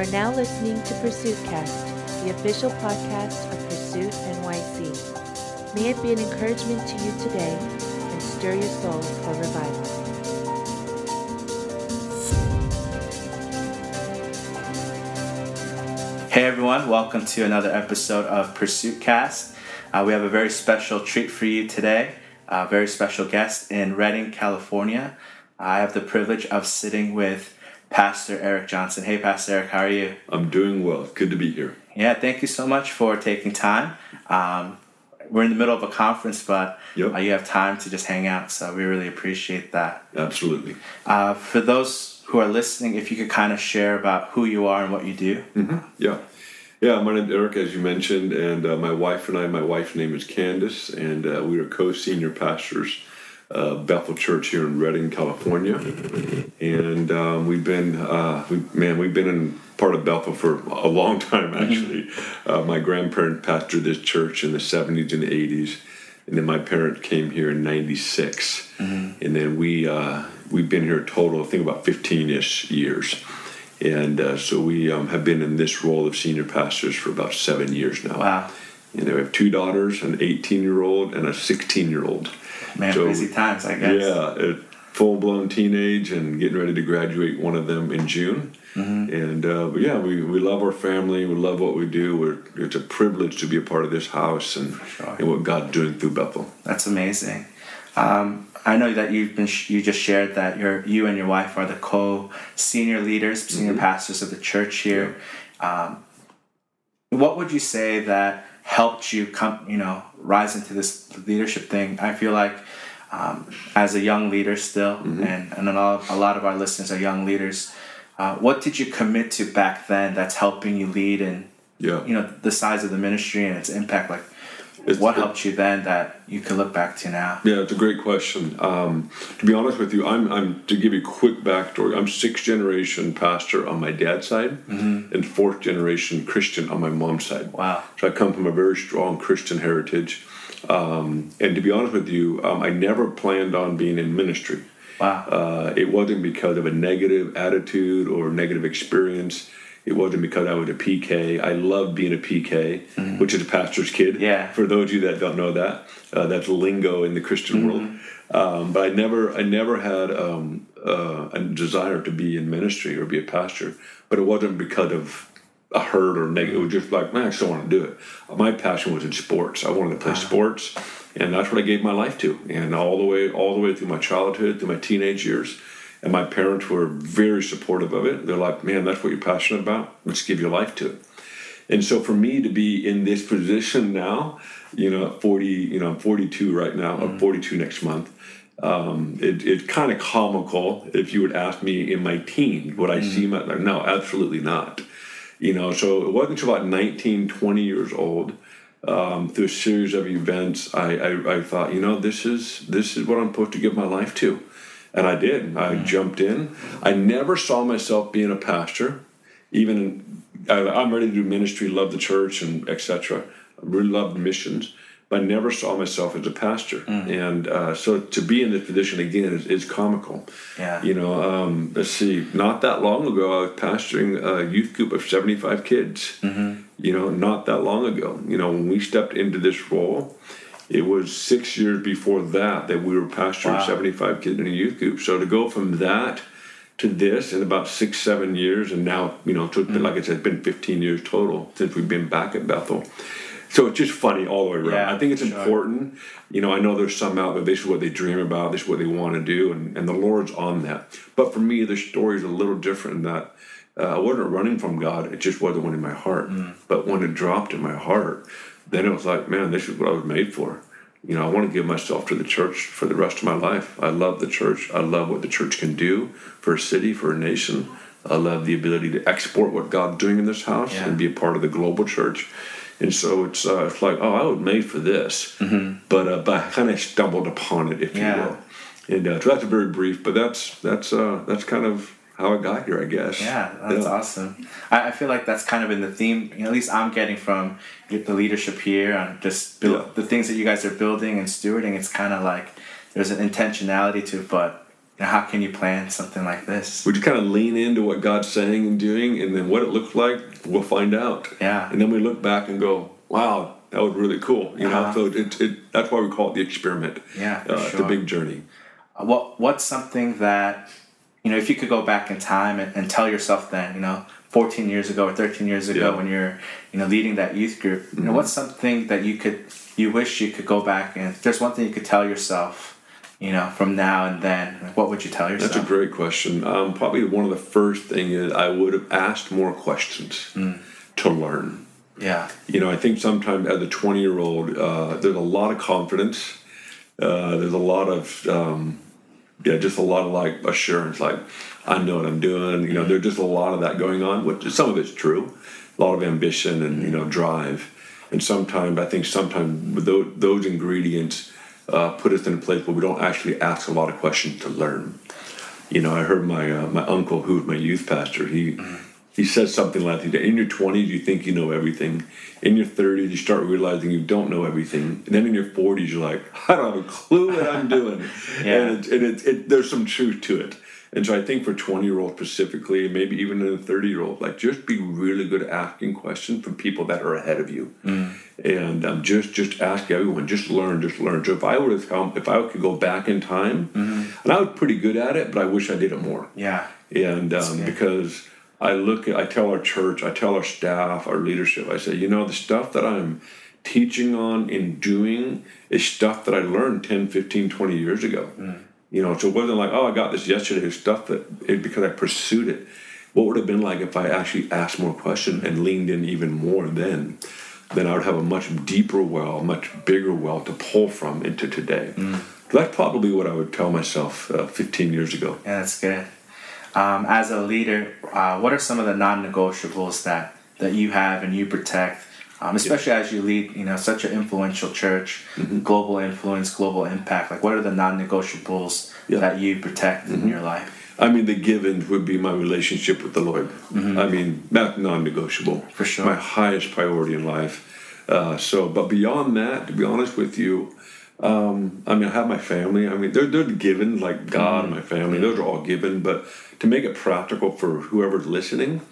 are now listening to Pursuit Cast, the official podcast of Pursuit NYC. May it be an encouragement to you today and stir your soul for revival. Hey everyone, welcome to another episode of Pursuit Cast. Uh, we have a very special treat for you today, a very special guest in Redding, California. I have the privilege of sitting with Pastor Eric Johnson. Hey, Pastor Eric, how are you? I'm doing well. Good to be here. Yeah, thank you so much for taking time. Um, we're in the middle of a conference, but Yep. uh, you have time to just hang out, so we really appreciate that. Absolutely. Uh, for those who are listening, if you could kind of share about who you are and what you do. Yeah. Yeah, my name's Eric, as you mentioned, and uh, my wife and I, my wife's name is Candace, and uh, we are co senior pastors uh, Bethel Church here in Redding, California. And um, we've been, uh, we, man, we've been in part of Bethel for a long time, actually. Uh, my grandparent pastored this church in the 70s and 80s. And then my parent came here in '96, and then we uh, we've been here a total, I think, about 15ish years, and uh, so we um, have been in this role of senior pastors for about seven years now. Wow, You know, we have two daughters, an 18 year old and a 16 year old. man, So- busy times, I guess. Yeah, full blown teenage and getting ready to graduate one of them in June. Mm-hmm. And uh, but yeah, we, we love our family. We love what we do. We're, it's a privilege to be a part of this house and, sure. and what God's doing through Bethel. That's amazing. Um, I know that you've been you just shared that your you and your wife are the co senior leaders, senior pastors of the church here. Um, what would you say that helped you come, you know, rise into this leadership thing? I feel like um, as a young leader still, and and a lot, a lot of our listeners are young leaders. Uh, what did you commit to back then that's helping you lead and Yeah. you know the size of the ministry and its impact? Like, It's- what helped you then that you can look back to now? Yeah, it's a great question. Um, to be honest with you, I'm, I'm to give you a quick backstory. I'm sixth generation pastor on my dad's side, and fourth generation Christian on my mom's side. Wow. So I come from a very strong Christian heritage. Um, and to be honest with you, um, I never planned on being in ministry. Wow. Uh, it wasn't because of a negative attitude or negative experience. It wasn't because I was a PK. I loved being a PK, which is a pastor's kid. Mm-hmm. Yeah. For those of you that don't know that, uh, that's lingo in the Christian world. Um, but I never, I never had um, uh, a desire to be in ministry or be a pastor. But it wasn't because of a hurt or negative. It was just like, man, I just don't want to do it. My passion was in sports. I wanted to play sports, and that's what I gave my life to. And all the way, all the way through my childhood, through my teenage years. And my parents were very supportive of it. They're like, man, that's what you're passionate about. Let's give your life to it. And so for me to be in this position now, you know, 40, you know, I'm 42 right now, I'm 42 next month. Um, it, it's kind of comical if you would ask me in my teens, would I see my, no, absolutely not. You know, so it wasn't until about 19, 20 years old, um, through a series of events, I, I, I thought, you know, this is, this is what I'm supposed to give my life to. And I did. I jumped in. I never saw myself being a pastor even I, I'm ready to do ministry, love the church, and etc. I really loved missions, but I never saw myself as a pastor. And uh, so to be in this position again is, is comical. Yeah. You know, um, let's see. Not that long ago, I was pastoring a youth group of 75 kids. You know, not that long ago. You know, when we stepped into this role. It was six years before that that we were pastoring Wow. 75 kids in a youth group. So to go from that to this in about six, seven years, and now, you know, so it's been, like I said, it's been 15 years total since we've been back at Bethel. So it's just funny all the way around. Yeah, I think it's sure. important. You know, I know there's some out there, this is what they dream about, this is what they want to do, and, and the Lord's on that. But for me, the story is a little different in that uh, I wasn't running from God, it just wasn't one in my heart. Mm. But when it dropped in my heart, then it was like, man, this is what I was made for. You know, I want to give myself to the church for the rest of my life. I love the church. I love what the church can do for a city, for a nation. I love the ability to export what God's doing in this house Yeah. and be a part of the global church. And so it's uh, it's like, oh, I was made for this, but uh, but I kind of stumbled upon it, if Mm-hmm. Yeah. you will. And uh, so that's very brief, but that's that's uh, that's kind of how I got here, I guess. Yeah, that's Yeah. awesome. I, I feel like that's kind of in the theme. You know, at least I'm getting from the leadership here and just build, Yeah. the things that you guys are building and stewarding. It's kind of like there's an intentionality to, it, but you know, how can you plan something like this? We just kind of lean into what God's saying and doing, and then what it looks like, we'll find out. Yeah. And then we look back and go, wow, that was really cool. You Uh-huh. know, so it, it, that's why we call it the experiment. Yeah, uh, sure. the big journey. Uh, What What's something that, you know, if you could go back in time and, and tell yourself then, you know, 14 years ago or 13 years ago Yeah. Mm-hmm. when you're, you know, leading that youth group, you know, what's something that you could, you wish you could go back and there's one thing you could tell yourself, you know, from now and then, what would you tell yourself? That's a great question. Um, probably one of the first thing is I would have asked more questions Mm. to learn. Yeah. You know, I think sometimes as a 20 year old, uh, there's a lot of confidence. Uh, there's a lot of, um, yeah, just a lot of like assurance, like I know what I'm doing. You know, there's just a lot of that going on, which some of it's true, a lot of ambition and, you know, drive. And sometimes, I think sometimes those, those ingredients uh, put us in a place where we don't actually ask a lot of questions to learn. You know, I heard my uh, my uncle, who was my youth pastor, he he says something like that. In your twenties, you think you know everything. In your thirties, you start realizing you don't know everything. And then in your forties, you're like, I don't have a clue what I'm doing. Yeah. And, it, and it, it, there's some truth to it. And so I think for 20 year olds specifically, maybe even in a 30 year old, like just be really good at asking questions from people that are ahead of you. And um, just just ask everyone, just learn, just learn. So if I were to come, if I could go back in time, hmm. and I was pretty good at it, but I wish I did it more Yeah. and um, because I look at, I tell our church, I tell our staff, our leadership, I say, you know, the stuff that I'm teaching on and doing is stuff that I learned 10, 15, 20 years ago. You know, so it wasn't like, oh, I got this yesterday. It's stuff that it, because I pursued it. What would it have been like if I actually asked more questions and leaned in even more then? Then I would have a much deeper well, much bigger well to pull from into today. That's probably what I would tell myself uh, 15 years ago. Yeah, that's good. Um, as a leader, uh, what are some of the non-negotiables that that you have and you protect, um, especially as you lead, you know, such an influential church, Mm-hmm. global influence, global impact? Like, what are the non-negotiables Yeah. Mm-hmm. that you protect in your life? I mean, the given would be my relationship with the Lord. I mean, that's non-negotiable. For sure. My highest priority in life. Uh, so, but beyond that, to be honest with you, um, I mean, I have my family. I mean, they're, they're given, like God and my family. Those are all given. But to make it practical for whoever's listening,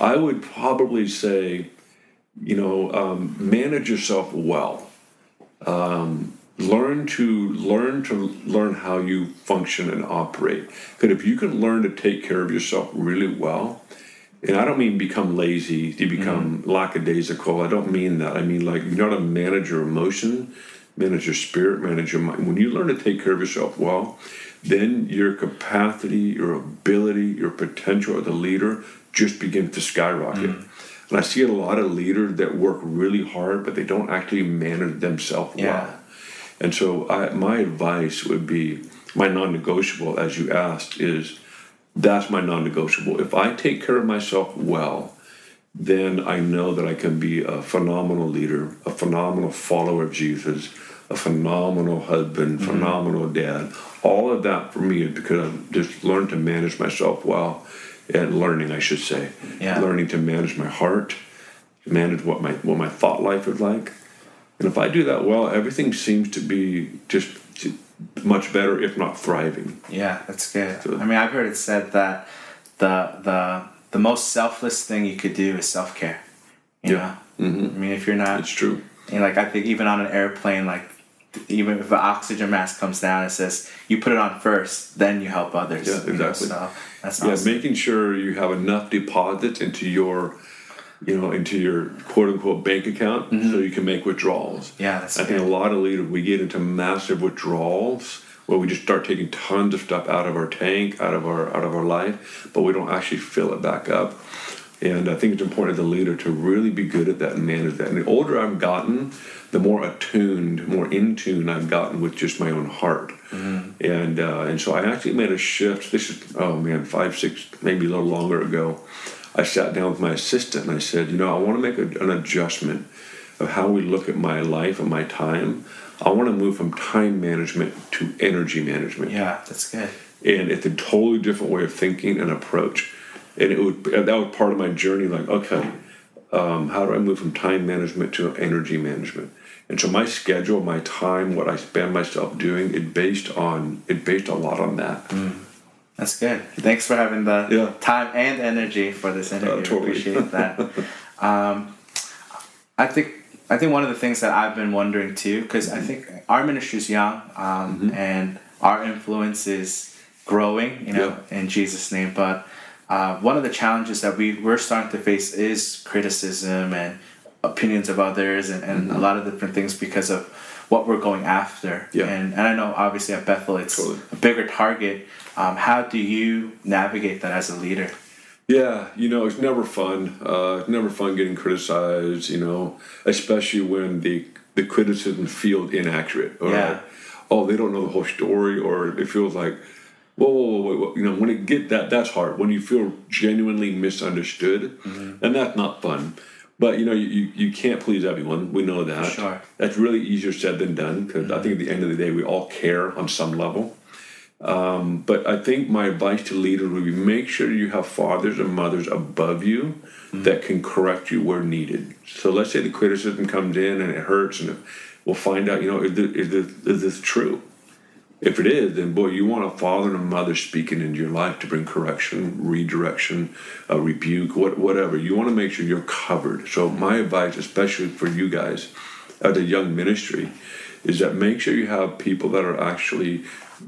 I would probably say, you know, um, manage yourself well. Learn to learn to learn how you function and operate. Because if you can learn to take care of yourself really well and i don't mean become lazy to become lackadaisical i don't mean that. I mean like you know how to manage your emotion manage your spirit manage your mind when you learn to take care of yourself well then your capacity your ability your potential as a leader just begins to skyrocket mm. and i see a lot of leaders that work really hard but they don't actually manage themselves Yeah. well and so, I, my advice would be my non negotiable, as you asked, is that's my non negotiable. If I take care of myself well, then I know that I can be a phenomenal leader, a phenomenal follower of Jesus, a phenomenal husband, phenomenal dad. All of that for me is because I've just learned to manage myself well and learning, I should say. Yeah. Learning to manage my heart, manage what my what my thought life is like. And if I do that well, everything seems to be just much better, if not thriving. Yeah, that's good. So- I mean, I've heard it said that the the the most selfless thing you could do is self care. Yeah. know, mm-hmm. I mean, if you're not, It's true. and like I think even on an airplane, like even if the oxygen mask comes down, it says you put it on first, then you help others. Yeah, you know, exactly. so that's Yeah, making sure you have enough deposits into your, you know, into your quote unquote bank account so you can make withdrawals. Mm-hmm. Yeah, that's I think a lot of leaders we get into massive withdrawals where we just start taking tons of stuff out of our tank, out of our out of our life, but we don't actually fill it back up. And I think it's important as a leader to really be good at that and manage that. And the older I've gotten, the more attuned, more in tune I've gotten with just my own heart. And uh, and so I actually made a shift. This is oh man, five, six, maybe a little longer ago. I sat down with my assistant and I said, you know, I want to make a, an adjustment of how we look at my life and my time. I want to move from time management to energy management Yeah, that's good. and it's a totally different way of thinking and approach. And it would that was part of my journey. Like, okay, um, how do I move from time management to energy management? And so my schedule, my time, what I spend myself doing, it based on it based a lot on that. That's good. Thanks for having the Yeah. time and energy for this interview. Uh, totally. Appreciate that. um, I think I think one of the things that I've been wondering too, because I think our ministry is young um, Mm-hmm. and our influence is growing, you know, in Jesus' name. But uh, one of the challenges that we we're starting to face is criticism and opinions of others and, and a lot of different things because of what we're going after. Mm-hmm. Yeah. And and I know obviously at Bethel it's Totally. a bigger target. Um, how do you navigate that as a leader? Yeah, you know, it's never fun. Uh, it's never fun getting criticized. You know, especially when the the criticism feels inaccurate. Or Yeah. like, oh, they don't know the whole story, or it feels like, whoa, whoa, whoa, whoa, you know, when it get that, that's hard. When you feel genuinely misunderstood, Mm-hmm. and that's not fun. But you know, you, you, can't please everyone. We know that. Sure. Mm-hmm. That's really easier said than done because I think at the end of the day, we all care on some level. Um, but I think my advice to leaders would be make sure you have fathers and mothers above you that can correct you where needed. So let's say the criticism comes in and it hurts, and we'll find out, you know, is this, is this, is this true? If it is, then boy, you want a father and a mother speaking into your life to bring correction, redirection, a rebuke, what, whatever. You want to make sure you're covered. So my advice, especially for you guys as a young ministry, is that make sure you have people that are actually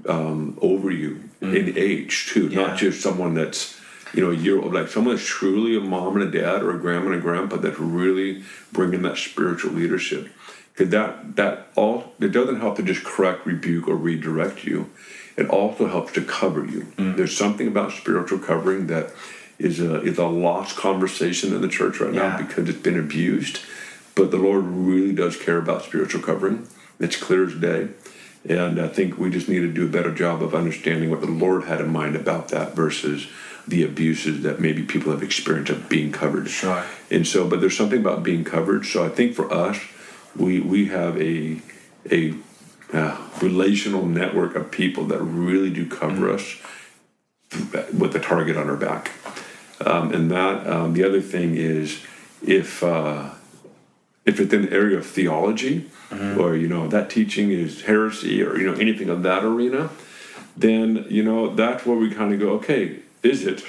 um, over you in age too, Yeah. not just someone that's you know a year old, like someone that's truly a mom and a dad or a grandma and a grandpa that's really bringing that spiritual leadership. Because that that all it doesn't help to just correct, rebuke, or redirect you. It also helps to cover you. Mm-hmm. There's something about spiritual covering that is a is a lost conversation in the church right Yeah. now because it's been abused. But the Lord really does care about spiritual covering. It's clear as day. And I think we just need to do a better job of understanding what the Lord had in mind about that versus the abuses that maybe people have experienced of being covered. Sure. And so, but there's something about being covered. So I think for us, we we have a a uh, relational network of people that really do cover us with the target on our back. Um, and that um, the other thing is if uh, if it's in the area of theology or you know that teaching is heresy or you know anything of that arena, then you know that's where we kind of go. Okay, is it?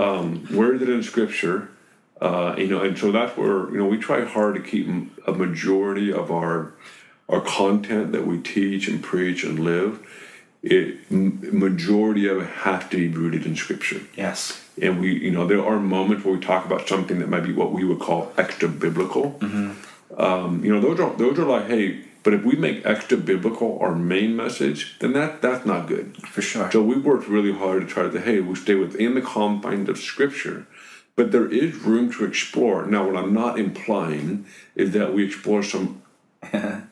Um, where is it in Scripture? Uh, you know, and so that's where you know we try hard to keep a majority of our our content that we teach and preach and live. It majority of it has to be rooted in Scripture Yes. and we you know there are moments where we talk about something that might be what we would call extra biblical um, you know those are those are like hey but if we make extra biblical our main message then that that's not good For sure. so we worked really hard to try to hey we stay within the confines of scripture but there is room to explore now what i'm not implying is that we explore some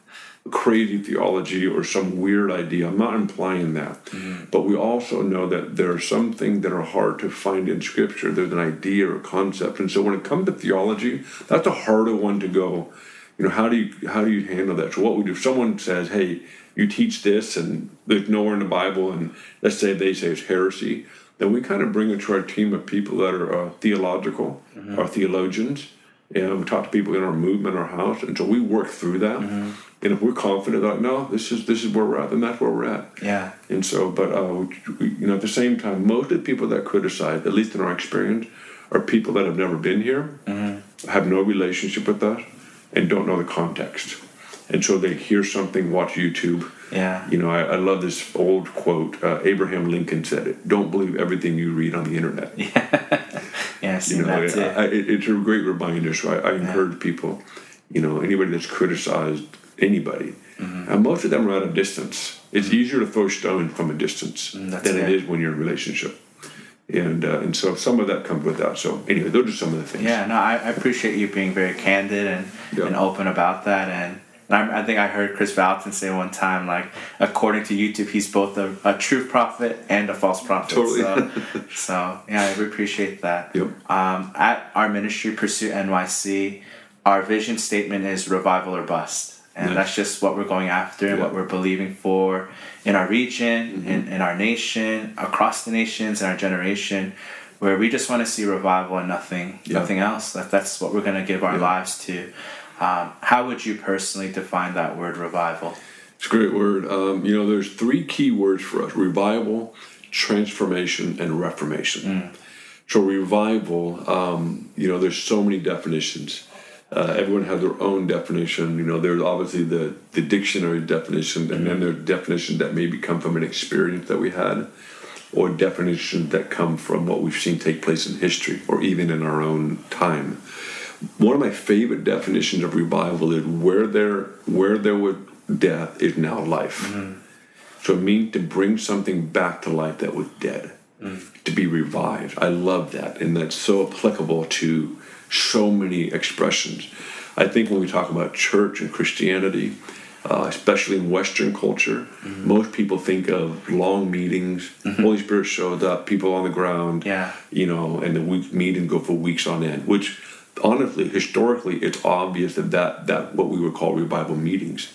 crazy theology or some weird idea. I'm not implying that. Mm-hmm. But we also know that there are some things that are hard to find in Scripture. There's an idea or a concept. And so when it comes to theology, that's a harder one to go, you know, how do you how do you handle that? So what we do if someone says, Hey, you teach this and there's nowhere in the Bible and let's say they say it's heresy, then we kind of bring it to our team of people that are uh, theological or theologians. And we talk to people in our movement, our house, and so we work through that. And if we're confident, like, no, this is this is where we're at, then that's where we're at. Yeah. And so, but uh, we, you know, at the same time, most of the people that criticize, at least in our experience, are people that have never been here, have no relationship with us, and don't know the context. And so they hear something, watch YouTube. Yeah. You know, I, I love this old quote. Uh, Abraham Lincoln said it: "Don't believe everything you read on the internet." Yeah. Seen you know, too. I, I, it- it's a great reminder. So I, I encourage people, you know, anybody that's criticized anybody, Mm-hmm. and most of them are at a distance. It's easier to throw stones from a distance Mm, that's than it it. is when you're in a relationship. And uh, and so some of that comes with that. So anyway, those are some of the things. Yeah, no, I, I appreciate you being very candid and, Yeah. and open about that. And, and I, I think I heard Kris Vallotton say one time, like, according to YouTube, he's both a, a true prophet and a false prophet. Totally. So, so yeah, I appreciate that. Yep. Um, at our ministry, Pursuit NYC, our vision statement is revival or bust. And Nice. that's just what we're going after and Yeah. what we're believing for in our region, in, in our nation, across the nations, in our generation, where we just want to see revival and nothing, Yeah. nothing else. That, that's what we're going to give our Yeah. lives to. Um, how would you personally define that word revival? It's a great word. Um, you know, there's three key words for us: revival, transformation, and reformation. So revival, um, you know, there's so many definitions. Uh, everyone has their own definition. You know, there's obviously the, the dictionary definition, and then there's definitions that maybe come from an experience that we had, or definitions that come from what we've seen take place in history, or even in our own time. One of my favorite definitions of revival is where there where there was death is now life. Mm-hmm. So it means to bring something back to life that was dead, mm. to be revived. I love that, and that's so applicable to so many expressions. I think when we talk about church and Christianity, uh, especially in Western culture, mm-hmm. most people think of long meetings. Mm-hmm. Holy Spirit shows up, people on the ground, Yeah. you know, and we meet and go for weeks on end. Which, honestly, historically, it's obvious that that, that what we would call revival meetings.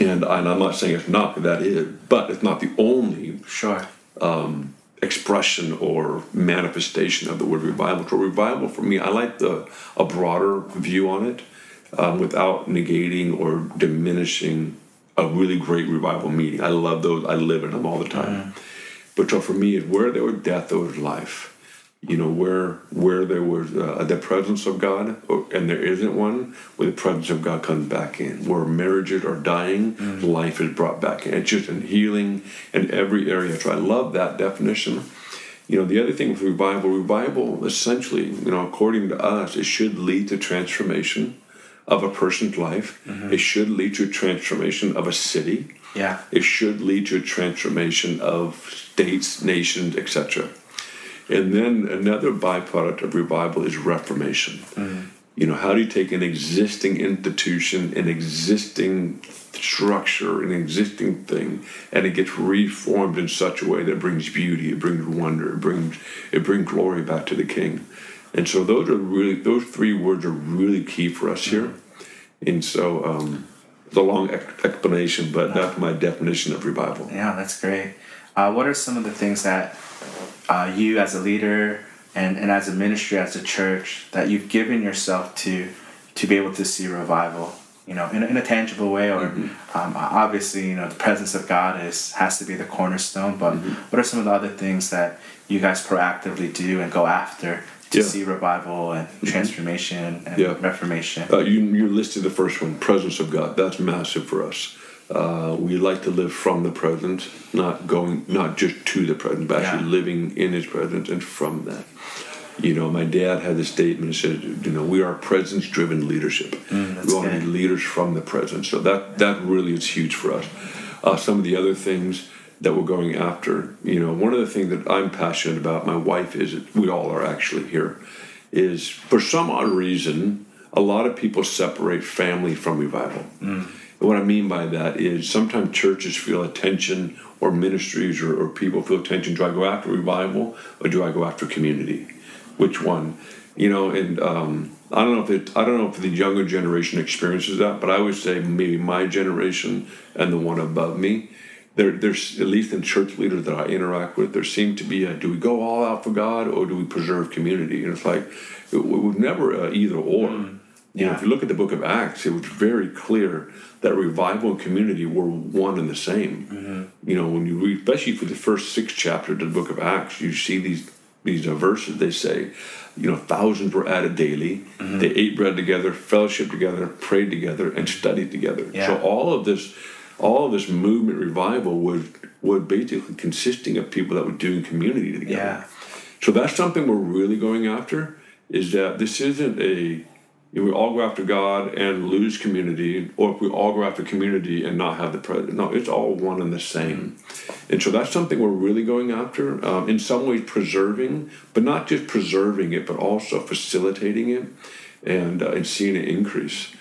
And, and I'm not saying it's not, that is, but it's not the only Sure. expression or manifestation of the word revival. So revival for me, I like the a broader view on it, um, without negating or diminishing a really great revival meeting. I love those. I live in them all the time. But so for me, it where there was death, there was life. You know, where where there was uh, the presence of God, or, and there isn't one, where the presence of God comes back in. Where marriages are dying, life is brought back in. It's just in healing in every area. So I love that definition. You know, the other thing with revival, revival essentially, you know, according to us, it should lead to transformation of a person's life. It should lead to transformation of a city. Yeah. It should lead to a transformation of states, nations, etc. And then another byproduct of revival is reformation. You know, how do you take an existing institution, an existing structure, an existing thing, and it gets reformed in such a way that brings beauty, it brings wonder, it brings it brings glory back to the King. And so those are really those three words are really key for us here. And so um, it's a long explanation, but that's my definition of revival. Yeah, that's great. Uh, what are some of the things that uh, you, as a leader and, and as a ministry, as a church, that you've given yourself to to be able to see revival? You know, in, a- in a tangible way, or Mm-hmm. um, obviously, you know, the presence of God is has to be the cornerstone. But Mm-hmm. what are some of the other things that you guys proactively do and go after to Yeah. Mm-hmm. see revival and transformation and Yeah. reformation? Uh, you, you listed the first one, presence of God. That's massive for us. Uh, we like to live from the presence, not going, not just to the presence, but actually Yeah. living in His presence and from that. You know, my dad had this statement. He said, "You know, we are presence-driven leadership. Mm, we want to be leaders from the presence." So that that really is huge for us. Uh, some of the other things that we're going after, you know, one of the things that I'm passionate about, my wife is, we all are actually here, is for some odd reason, a lot of people separate family from revival. What I mean by that is sometimes churches feel a tension, or ministries or, or people feel tension. Do I go after revival or do I go after community? Which one? You know, and um, I don't know if it. I don't know if the younger generation experiences that, but I would say maybe my generation and the one above me. There, there's at least in church leaders that I interact with, there seem to be a: do we go all out for God or do we preserve community? And it's like was never uh, either or. You know, Yeah. if you look at the book of Acts, it was very clear that revival and community were one and the same. You know, when you read, especially for the first six chapters of the book of Acts, you see these these uh, verses. They say, you know, thousands were added daily. They ate bread together, fellowship together, prayed together, and studied together. Yeah. So all of this, all of this movement revival was was basically consisting of people that were doing community together. Yeah. So that's something we're really going after. Is that this isn't a if we all go after God and lose community, or if we all go after community and not have the present. No, it's all one and the same. And so that's something we're really going after. Um, in some ways, preserving, but not just preserving it, but also facilitating it and, uh, and seeing it increase.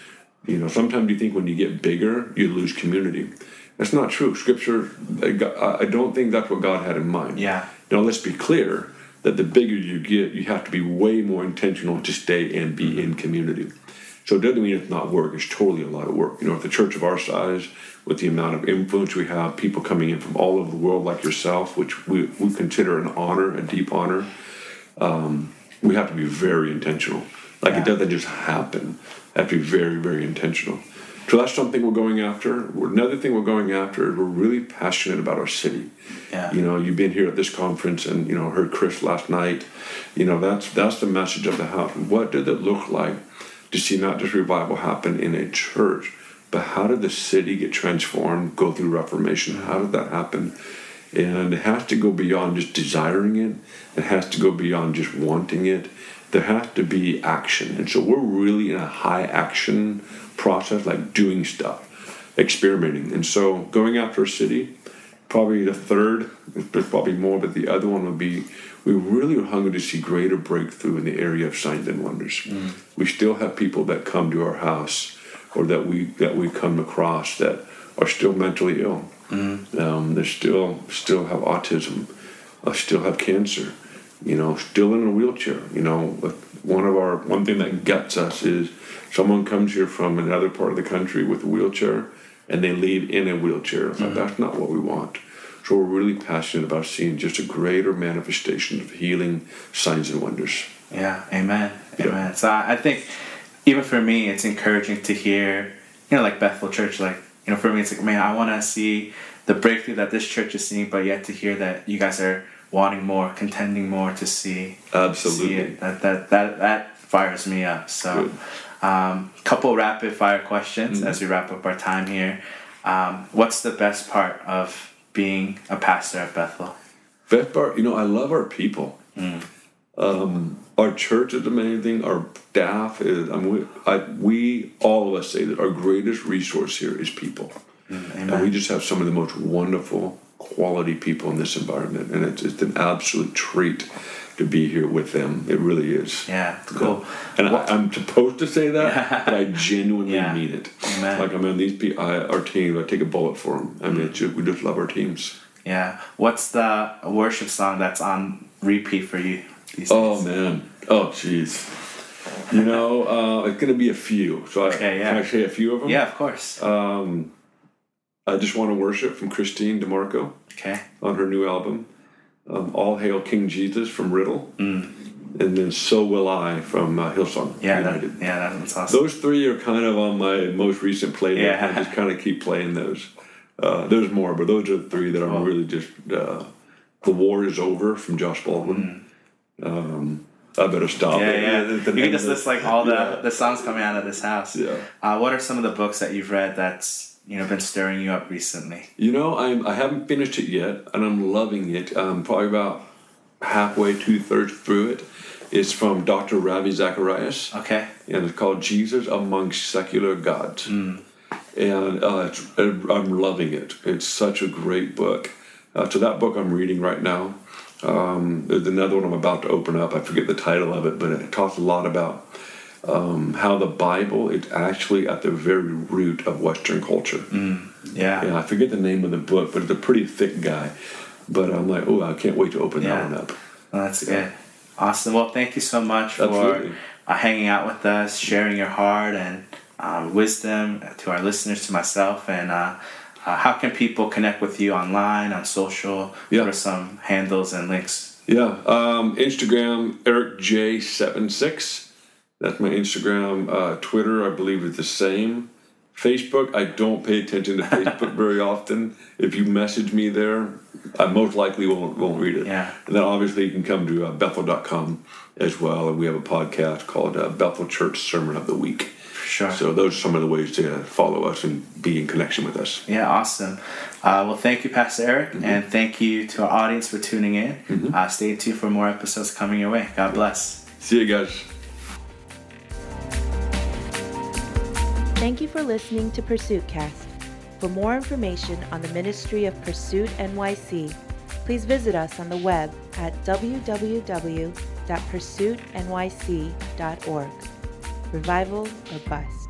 You know, sometimes you think when you get bigger, you lose community. That's not true. Scripture, I I don't think that's what God had in mind. Yeah. Now, let's be clear that the bigger you get, you have to be way more intentional to stay and be in community. So it doesn't mean it's not work. It's totally a lot of work. You know, at the church of our size, with the amount of influence we have, people coming in from all over the world like yourself, which we, we consider an honor, a deep honor, um, we have to be very intentional. Like Yeah. it doesn't just happen. have to be very, very intentional. So that's something we're going after. Another thing we're going after is we're really passionate about our city. Yeah. You know, you've been here at this conference and you know heard Chris last night. You know, that's that's the message of the house. What did it look like to see not just revival happen in a church, but how did the city get transformed, go through Reformation? How did that happen? And it has to go beyond just desiring it. It has to go beyond just wanting it. There has to be action. And so we're really in a high action process, like doing stuff, experimenting. And so going after a city, probably the third, there's probably more, but the other one would be we really are hungry to see greater breakthrough in the area of signs and wonders. We still have people that come to our house or that we that we come across that are still mentally ill. Um, they still still have autism, uh, still have cancer, you know, still in a wheelchair. You know, one of our one thing that gets us is someone comes here from another part of the country with a wheelchair and they leave in a wheelchair. Like, mm. That's not what we want. So we're really passionate about seeing just a greater manifestation of healing, signs and wonders. Yeah, amen, Yeah. amen. So I think even for me, it's encouraging to hear, you know, like Bethel Church. Like you know, for me, it's like, man, I want to see the breakthrough that this church is seeing, but yet to hear that you guys are wanting more, contending more to see, see Absolutely. it. That that that that fires me up. So, Good. Um, couple rapid fire questions Mm-hmm. as we wrap up our time here. Um, what's the best part of being a pastor at Bethel? Best part, you know, I love our people. Um, our church is amazing. Our staff is. I mean, we, I, we all of us say that our greatest resource here is people, and we just have some of the most wonderful, quality people in this environment, and it's, it's an absolute treat to be here with them. It really is. Yeah, cool. And I, I'm supposed to say that, but I genuinely Yeah. mean it. Amen. Like I mean, these people, I, our team, I take a bullet for them. I mean, just, we just love our teams. Yeah. What's the worship song that's on repeat for you these Oh man. Oh jeez. You know, uh, it's gonna be a few. So I, Okay, yeah. can I say a few of them? Yeah, of course. I just want to worship from Kristene DiMarco okay. on her new album. Um, All Hail King Jesus from Riddle, and then So Will I from uh, Hillsong Mm. Yeah, that, United. yeah, that's awesome. Those three are kind of on my most recent playlist. Yeah. I just kind of keep playing those. Uh, there's more, but those are the three that I'm Cool. really just. Uh, the War is Over from Josh Baldwin. Um, I better stop. Mm. yeah, it. yeah. The- the You can just list like all the Yeah. the songs coming out of this house. Yeah. Uh, what are some of the books that you've read that's you know been stirring you up recently? You know, I'm I haven't finished it yet, and I'm loving it. I'm probably about halfway, two thirds through it. It's from Dr. Ravi Zacharias, Okay. and it's called Jesus Amongst Secular Gods. And uh, it's, I'm loving it. It's such a great book. Uh, so that book I'm reading right now. Um, there's another one I'm about to open up. I forget the title of it, but it talks a lot about um, how the Bible is actually at the very root of Western culture. Yeah. Yeah, I forget the name of the book, but it's a pretty thick guy. But I'm like, oh, I can't wait to open Yeah. that one up. Well, that's good. Awesome. Well, thank you so much for uh, hanging out with us, sharing your heart and um, wisdom to our listeners, to myself, and uh, uh, how can people connect with you online, on social? Yeah. What are some handles and links? Yeah, um, Instagram Eric J 76 That's my Instagram. Uh, Twitter, I believe, is the same. Facebook, I don't pay attention to Facebook very often. If you message me there, I most likely won't won't read it. Yeah. And then obviously you can come to uh, Bethel.com as well, and we have a podcast called uh, Bethel Church Sermon of the Week. Sure. So those are some of the ways to follow us and be in connection with us. Yeah, awesome. Uh, well, thank you, Pastor Eric, Mm-hmm. and thank you to our audience for tuning in. Uh, stay tuned for more episodes coming your way. God bless. See you guys. Thank you for listening to Pursuit Cast. For more information on the ministry of Pursuit NYC, please visit us on the web at www.pursuitnyc.org. Revival or bust.